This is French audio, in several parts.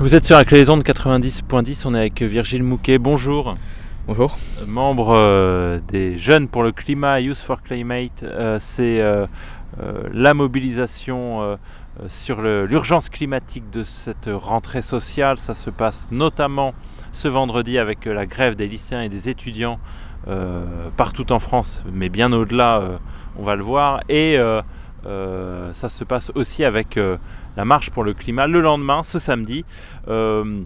Vous êtes sur la clé de 90.10, on est avec Virgile Mouquet, bonjour. Bonjour. Membre euh, des Jeunes pour le Climat, Youth for Climate, euh, c'est euh, la mobilisation sur l'urgence climatique de cette rentrée sociale. Ça se passe notamment ce vendredi avec la grève des lycéens et des étudiants partout en France, mais bien au-delà, on va le voir. Et ça se passe aussi avec la marche pour le climat le lendemain, ce samedi. Euh,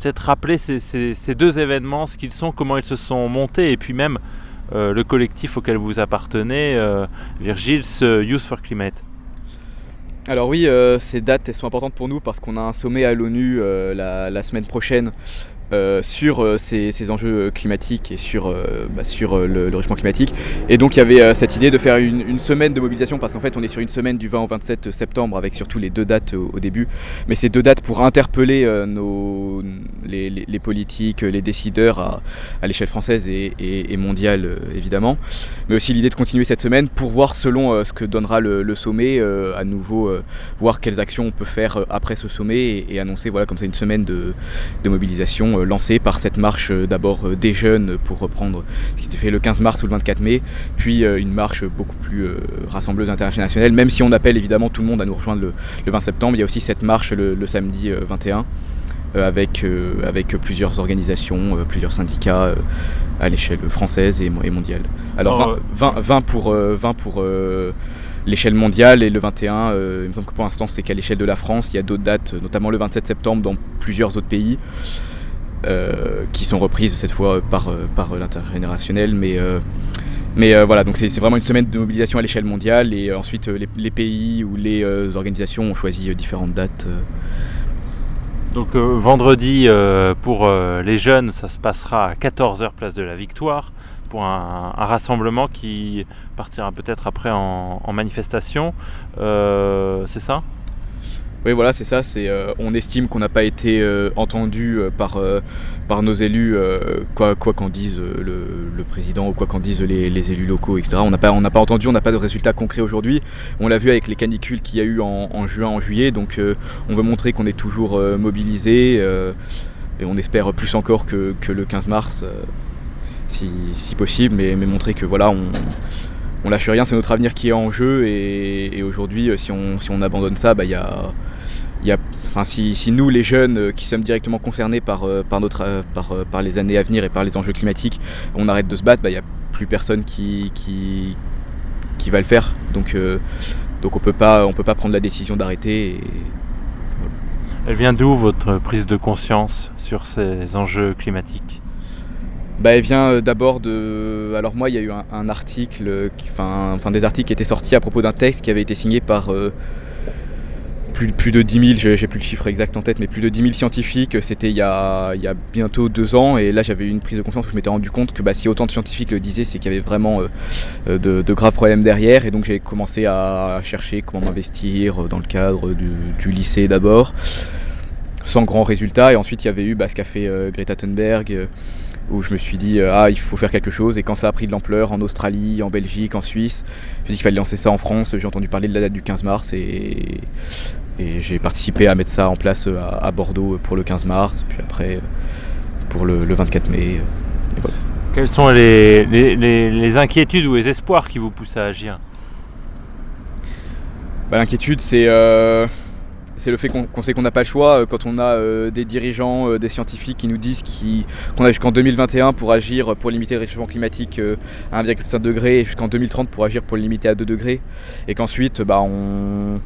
peut-être rappeler ces, deux événements, ce qu'ils sont, comment ils se sont montés, et puis même euh, le collectif auquel vous appartenez, euh, Virgile, Youth for Climate. Alors oui, ces dates elles sont importantes pour nous parce qu'on a un sommet à l'ONU la, semaine prochaine euh, sur euh, ces, enjeux climatiques et sur, euh, bah, sur le, réchauffement climatique. Et donc il y avait cette idée de faire une, semaine de mobilisation parce qu'en fait on est sur une semaine du 20 au 27 septembre avec surtout les deux dates au, début. Mais ces deux dates pour interpeller nos, les, politiques, les décideurs à, l'échelle française et, mondiale évidemment. Mais aussi l'idée de continuer cette semaine pour voir selon ce que donnera le, sommet à nouveau voir quelles actions on peut faire après ce sommet et, annoncer voilà comme ça une semaine de mobilisation euh, lancé par cette marche euh, d'abord euh, des jeunes pour reprendre ce qui s'était fait le 15 mars ou le 24 mai, puis une marche beaucoup plus rassembleuse internationale, même si on appelle évidemment tout le monde à nous rejoindre le, 20 septembre, il y a aussi cette marche le, samedi 21 avec, avec plusieurs organisations, plusieurs syndicats à l'échelle française et, mondiale. Alors 20, pour, 20 pour l'échelle mondiale et le 21, il me semble que pour l'instant c'est qu'à l'échelle de la France, il y a d'autres dates, notamment le 27 septembre dans plusieurs autres pays. Euh, qui sont reprises cette fois par, euh, par l'intergénérationnel. Mais, euh, mais voilà, donc c'est vraiment une semaine de mobilisation à l'échelle mondiale et ensuite les, pays ou les organisations ont choisi différentes dates. Donc vendredi pour les jeunes, ça se passera à 14h place de la Victoire pour un, rassemblement qui partira peut-être après en manifestation. c'est ça? Oui, voilà, c'est ça. Euh, on estime qu'on n'a pas été euh, entendu euh, par, par nos élus, quoi, qu'en dise le, président ou quoi qu'en disent les, élus locaux, etc. On n'a pas, pas entendu, on n'a pas de résultats concrets aujourd'hui. On l'a vu avec les canicules qu'il y a eu en, juin, en juillet. Donc, on veut montrer qu'on est toujours mobilisé et on espère plus encore que, le 15 mars, si, possible, mais, montrer que voilà, on on lâche rien, c'est notre avenir qui est en jeu et, aujourd'hui si on, si on abandonne ça, bah, y a, y a, enfin, si, nous les jeunes euh, qui sommes directement concernés par, euh, par, notre, euh, par, par, les années à venir et par les enjeux climatiques, on arrête de se battre, il bah, n'y a plus personne qui, qui, qui, va le faire. Donc, donc on on peut pas prendre la décision d'arrêter. Elle vient d'où votre prise de conscience sur ces enjeux climatiques? Bah, elle vient d'abord de. Alors, moi, il y a eu un, article, enfin, enfin, des articles qui étaient sortis à propos d'un texte qui avait été signé par euh, plus, de 10 000, j'ai plus le chiffre exact en tête, mais plus de 10 000 scientifiques. C'était il, y a, bientôt deux ans, et là, j'avais eu une prise de conscience où je m'étais rendu compte que bah, si autant de scientifiques le disaient, c'est qu'il y avait vraiment euh, de, graves problèmes derrière, et donc j'ai commencé à chercher comment m'investir dans le cadre du, lycée d'abord, sans grand résultat, et ensuite il y avait eu bah, ce qu'a fait Greta Thunberg où je me suis dit euh, ah il faut faire quelque chose. Et quand ça a pris de l'ampleur en Australie, en Belgique, en Suisse, je me dit qu'il fallait lancer ça en France, j'ai entendu parler de la date du 15 mars et, j'ai participé à mettre ça en place euh, à, Bordeaux pour le 15 mars, puis après euh, pour le, 24 mai. Quelles sont les, les, inquiétudes ou les espoirs qui vous poussent à agir? Bah, L'inquiétude c'est c'est le fait qu'on sait qu'on n'a pas le choix euh, quand on a euh, des dirigeants, euh, des scientifiques qui nous disent qu'on a jusqu'en 2021 pour agir pour limiter le réchauffement climatique à 1,5 degré et jusqu'en 2030 pour agir pour le limiter à 2 degrés et qu'ensuite bah, on,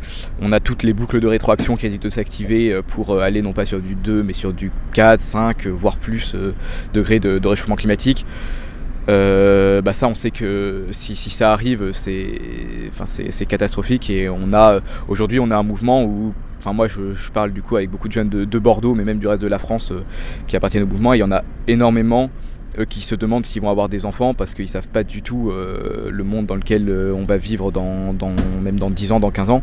a toutes les boucles de rétroaction qui de s'activer pour aller non pas sur du 2 mais sur du 4, 5 voire plus degrés de, réchauffement climatique. bah ça on sait que si, ça arrive c'est catastrophique et aujourd'hui on a un mouvement où Enfin, moi, je, parle du coup avec beaucoup de jeunes de, Bordeaux, mais même du reste de la France euh, qui appartiennent au mouvement. Il y en a énormément euh, qui se demandent s'ils vont avoir des enfants parce qu'ils savent pas du tout euh, le monde dans lequel on va vivre dans, même dans 10 ans, dans 15 ans.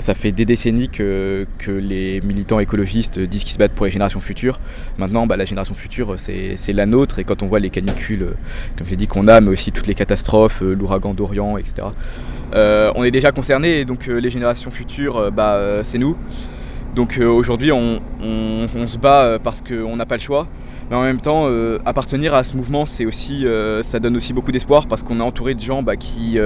ça fait des décennies que, les militants écologistes disent qu'ils se battent pour les générations futures. Maintenant, bah, la génération future, c'est la nôtre. Et quand on voit les canicules, comme j'ai dit, qu'on a, mais aussi toutes les catastrophes, l'ouragan d'Orient, etc., on est déjà concerné. Donc les générations futures, bah, c'est nous. Donc aujourd'hui on, se bat parce qu'on n'a pas le choix. Mais en même temps, appartenir à ce mouvement, c'est aussi, ça donne aussi beaucoup d'espoir parce qu'on est entouré de gens bah, qui,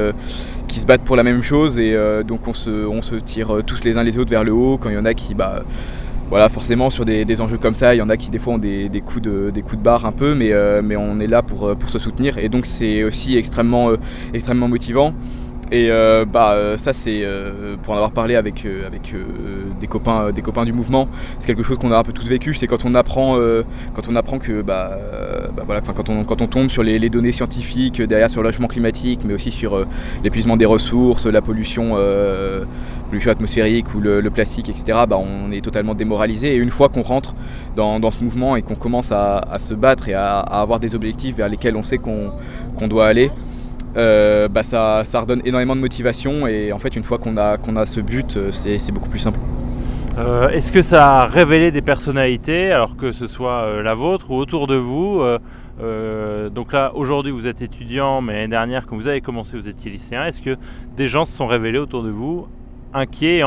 se battent pour la même chose et donc on se, tire tous les uns les autres vers le haut. Quand il y en a qui, bah, voilà, forcément sur des, enjeux comme ça, il y en a qui des fois ont des, coups, de, barre un peu, mais, euh, on est là pour, pour se soutenir et donc c'est aussi extrêmement, euh, extrêmement motivant. Et euh, bah, ça, c'est pour en avoir parlé avec, avec des, copains, des copains du mouvement, c'est quelque chose qu'on a un peu tous vécu. C'est quand on apprend, quand on apprend que bah, bah voilà, quand, on, quand on tombe sur les, données scientifiques derrière sur le logement climatique, mais aussi sur l'épuisement des ressources, la pollution pollution atmosphérique ou le, plastique, etc., bah, on est totalement démoralisé. Et une fois qu'on rentre dans, ce mouvement et qu'on commence à, se battre et à, avoir des objectifs vers lesquels on sait qu'on doit aller, euh, bah, ça, redonne énormément de motivation. Et en fait, une fois qu'on a, ce but, euh, c'est beaucoup plus simple. Euh, est-ce que ça a révélé des personnalités, alors que ce soit la vôtre ou autour de vous Donc là, aujourd'hui, vous êtes étudiant, mais l'année dernière, quand vous avez commencé, vous étiez lycéen. Est-ce que des gens se sont révélés autour de vous inquiet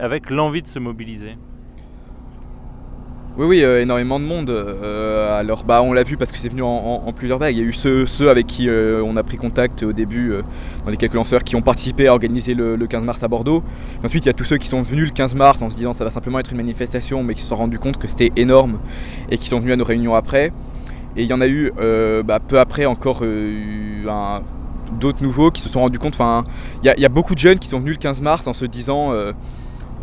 avec l'envie de se mobiliser? Oui, oui, euh, énormément de monde. Euh, alors, bah, on l'a vu parce que c'est venu en, plusieurs vagues. Il y a eu ceux, avec qui euh, on a pris contact au début, dans les quelques lanceurs qui ont participé à organiser le, 15 mars à Bordeaux. ensuite, il y a tous ceux qui sont venus le 15 mars en se disant ça va simplement être une manifestation, mais qui se sont rendus compte que c'était énorme et qui sont venus à nos réunions après. Et il y en a eu bah, peu après encore d'autres nouveaux qui se sont rendus compte. Enfin, il y, a beaucoup de jeunes qui sont venus le 15 mars en se disant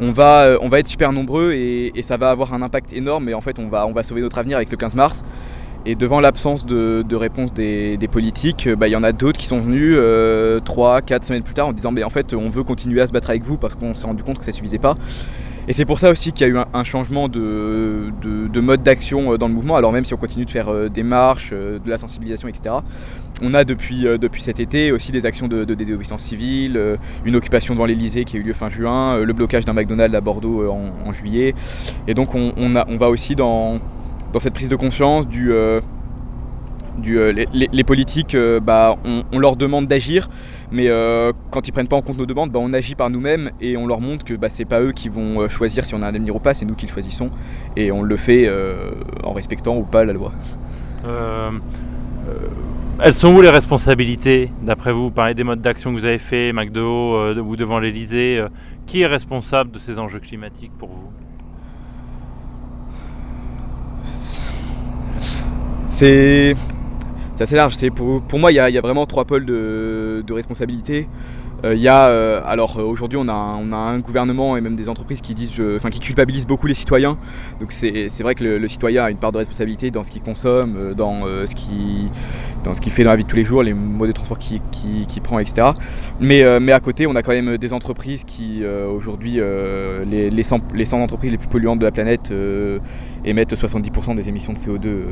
on, va, euh, on va être super nombreux et, ça va avoir un impact énorme. Et en fait, on va, sauver notre avenir avec le 15 mars. Et devant l'absence de, réponse des, politiques, bah, il y en a d'autres qui sont venus 3, euh, 4 semaines plus tard en disant mais en fait on veut continuer à se battre avec vous parce qu'on s'est rendu compte que ça suffisait pas. Et c'est pour ça aussi qu'il y a eu un, changement de, mode d'action euh, dans le mouvement. Alors même si on continue de faire euh, des marches, euh, de la sensibilisation, etc., on a depuis, depuis cet été aussi des actions de, désobéissance civile, une occupation devant l'Elysée qui a eu lieu fin juin, le blocage d'un McDonald's à Bordeaux en, juillet. Et donc on, on, va aussi dans, dans cette prise de conscience du... les, politiques, bah, on, leur demande d'agir, mais euh, quand ils prennent pas en compte nos demandes, bah, on agit par nous-mêmes et on leur montre que bah, c'est pas eux qui vont euh, choisir si on a un avenir ou pas, c'est nous qui le choisissons. Et on le fait euh, en respectant ou pas la loi. elles sont où les responsabilités D'après vous, vous parlez des modes d'action que vous avez fait, McDo ou devant l'Elysée. qui est responsable de ces enjeux climatiques pour vous? C'est c'est assez large. Pour, moi, il y, a, vraiment trois pôles de, responsabilité. Euh, y a, euh, alors euh, aujourd'hui, on a, un gouvernement et même des entreprises qui disent, qui culpabilisent beaucoup les citoyens. Donc c'est vrai que le, citoyen a une part de responsabilité dans ce qu'il consomme, dans ce qu'il fait dans la vie de tous les jours, les modes de transport qu'il qui, prend, etc. Mais, à côté, on a quand même des entreprises qui aujourd'hui, les, les, 100, les 100 entreprises les plus polluantes de la planète émettent 70% des émissions de CO2 euh,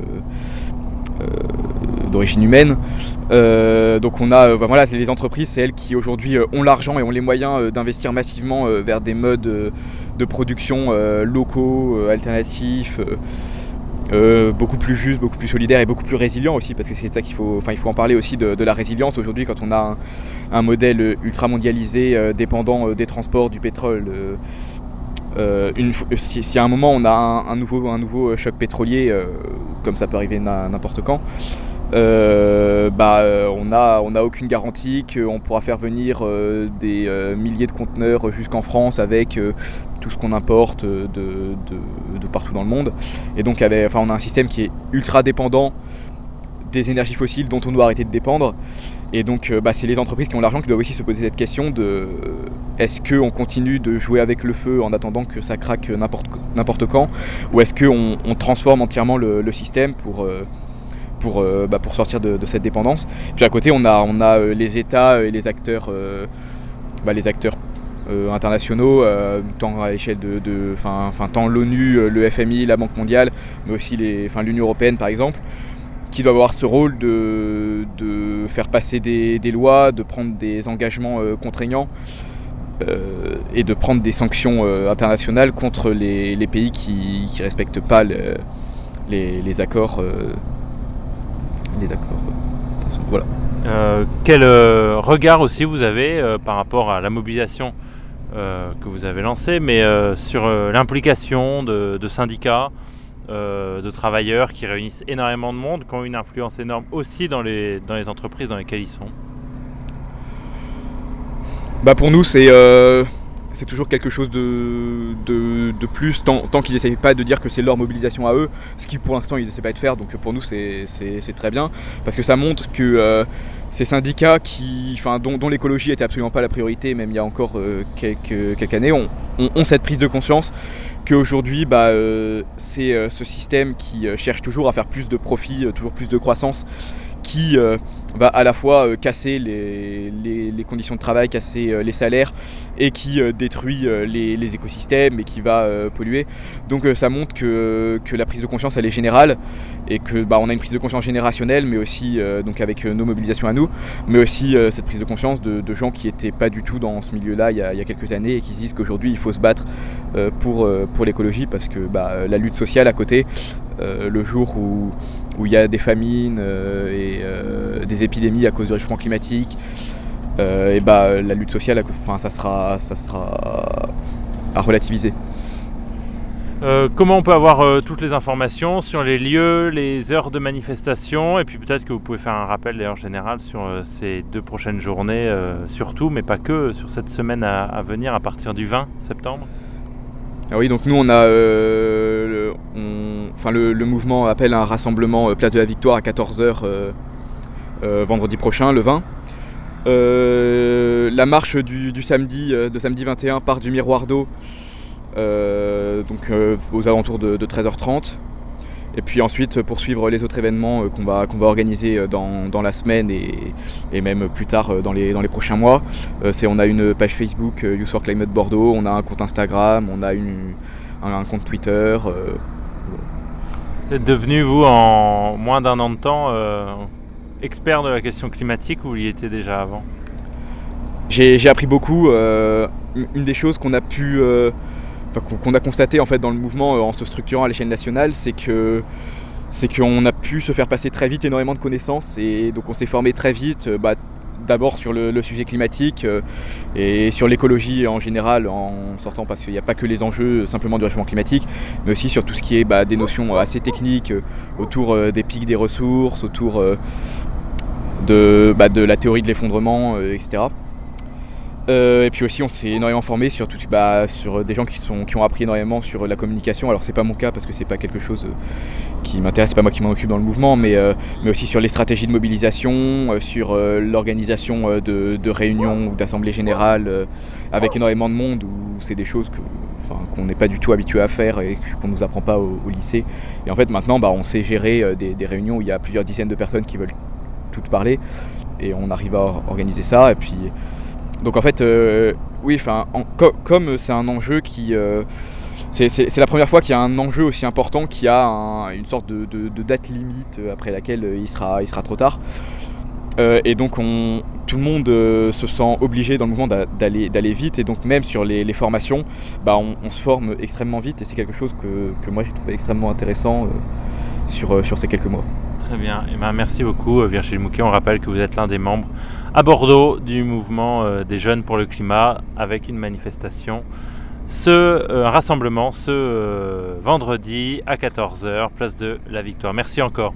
d'origine humaine. Euh, donc on a, euh, bah, voilà, les entreprises, c'est elles qui aujourd'hui ont l'argent et ont les moyens d'investir massivement vers des modes de production locaux, alternatifs. beaucoup plus justes, beaucoup plus solidaires et beaucoup plus résilients aussi, parce que c'est ça qu'il faut, enfin il faut en parler aussi de, la résilience aujourd'hui quand on a un, modèle ultra mondialisé dépendant des transports, du pétrole. Euh, si, à un moment on a un, nouveau, un nouveau choc pétrolier, euh, comme ça peut arriver n'importe quand, euh, bah, on n'a on a aucune garantie qu'on pourra faire venir des milliers de conteneurs jusqu'en France avec tout ce qu'on importe de, de, partout dans le monde. Et donc enfin, on a un système qui est ultra dépendant des énergies fossiles dont on doit arrêter de dépendre. Et donc, euh, bah, c'est les entreprises qui ont l'argent qui doivent aussi se poser cette question de est-ce qu'on continue de jouer avec le feu en attendant que ça craque n'importe quand, ou est-ce qu'on on transforme entièrement le, système pour, euh, pour, euh, bah, pour sortir de, cette dépendance? Puis à côté, on a, on a les États et les acteurs, bah, les acteurs internationaux, tant à l'échelle de, de tant l'ONU, le FMI, la Banque mondiale, mais aussi l'Union européenne par exemple qui doit avoir ce rôle de, faire passer des, lois, de prendre des engagements euh, contraignants euh, et de prendre des sanctions euh, internationales contre les, pays qui ne respectent pas les, accords. les accords. voilà. quel regard aussi vous avez par rapport à la mobilisation que vous avez lancé, mais sur l'implication de, syndicats, de travailleurs qui réunissent énormément de monde, qui ont une influence énorme aussi dans les, dans les entreprises dans lesquelles ils sont. Bah pour nous c'est c'est toujours quelque chose de, plus, tant, qu'ils n'essayent pas de dire que c'est leur mobilisation à eux, ce qui pour l'instant ils n'essaient pas de faire, donc pour nous c'est très bien, parce que ça montre que euh, ces syndicats qui, enfin, dont, l'écologie n'était absolument pas la priorité, même il y a encore euh, quelques, quelques, années, ont, ont, cette prise de conscience qu'aujourd'hui bah, euh, c'est ce système qui cherche toujours à faire plus de profit, toujours plus de croissance, qui va à la fois euh, casser les, conditions de travail, casser euh, les salaires et qui euh, détruit les, écosystèmes et qui va polluer. Donc ça montre que, la prise de conscience elle est générale et que bah, on a une prise de conscience générationnelle mais aussi donc avec nos mobilisations à nous, mais aussi cette prise de conscience de, gens qui n'étaient pas du tout dans ce milieu-là il, y a quelques années et qui disent qu'aujourd'hui il faut se battre pour, pour l'écologie parce que bah, la lutte sociale à côté, le jour où où il y a des famines euh, et euh, des épidémies à cause du réchauffement climatique, euh, et bah, la lutte sociale, enfin, ça, sera, ça sera à relativiser. comment on peut avoir toutes les informations sur les lieux, les heures de manifestation et puis peut-être que vous pouvez faire un rappel d'ailleurs général sur ces deux prochaines journées, surtout, mais pas que, sur cette semaine à, venir à partir du 20 septembre? Ah oui, donc nous on a, enfin le, mouvement appelle un rassemblement euh, place de la Victoire à 14h euh, euh, vendredi prochain, le 20. la marche du, samedi, de samedi 21 part du miroir d'eau, donc aux alentours de, 13h30. Et puis ensuite poursuivre les autres événements qu'on va, va organiser dans, la semaine et, même plus tard dans les, dans les prochains mois. c'est, on a une page Facebook Youth for Climate Bordeaux, on a un compte Instagram, on a une, un, compte Twitter. Êtes devenu, vous, en moins d'un an de temps, euh, expert de la question climatique ou vous y étiez déjà avant? J'ai appris beaucoup. Euh, une des choses qu'on a pu. Euh, qu'on a constaté en fait dans le mouvement en se structurant à l'échelle nationale, c'est que c'est qu'on a pu se faire passer très vite énormément de connaissances et donc on s'est formé très vite bah, d'abord sur le, sujet climatique euh, et sur l'écologie en général en sortant parce qu'il n'y a pas que les enjeux simplement du réchauffement climatique, mais aussi sur tout ce qui est bah, des notions assez techniques euh, autour euh, des pics des ressources, autour bah, de, la théorie de l'effondrement, etc. et puis aussi on s'est énormément formé sur, bah, sur des gens qui, sont, qui ont appris énormément sur la communication. Alors c'est pas mon cas parce que c'est pas quelque chose qui m'intéresse, c'est pas moi qui m'en occupe dans le mouvement, mais, euh, mais aussi sur les stratégies de mobilisation, euh, sur euh, l'organisation de, réunions ou d'assemblées générales avec énormément de monde, où c'est des choses qu'on n'est pas du tout habitué à faire et qu'on ne nous apprend pas au, lycée. Et en fait maintenant bah, on sait gérer des, réunions où il y a plusieurs dizaines de personnes qui veulent toutes parler et on arrive à organiser ça. Et puis donc en fait oui, enfin comme c'est un enjeu qui c'est la première fois qu'il y a un enjeu aussi important qui a une sorte de, date limite après laquelle il sera, il sera trop tard. Euh, et donc tout le monde euh, se sent obligé dans le mouvement d'aller vite et donc même sur les, formations, bah, on, se forme extrêmement vite et c'est quelque chose que, moi j'ai trouvé extrêmement intéressant euh, sur ces quelques mois. Bien, eh ben, merci beaucoup Virgile Mouquet. On rappelle que vous êtes l'un des membres à Bordeaux du mouvement des jeunes pour le climat avec une manifestation ce euh, rassemblement ce euh, vendredi à 14h, place de la Victoire. Merci encore.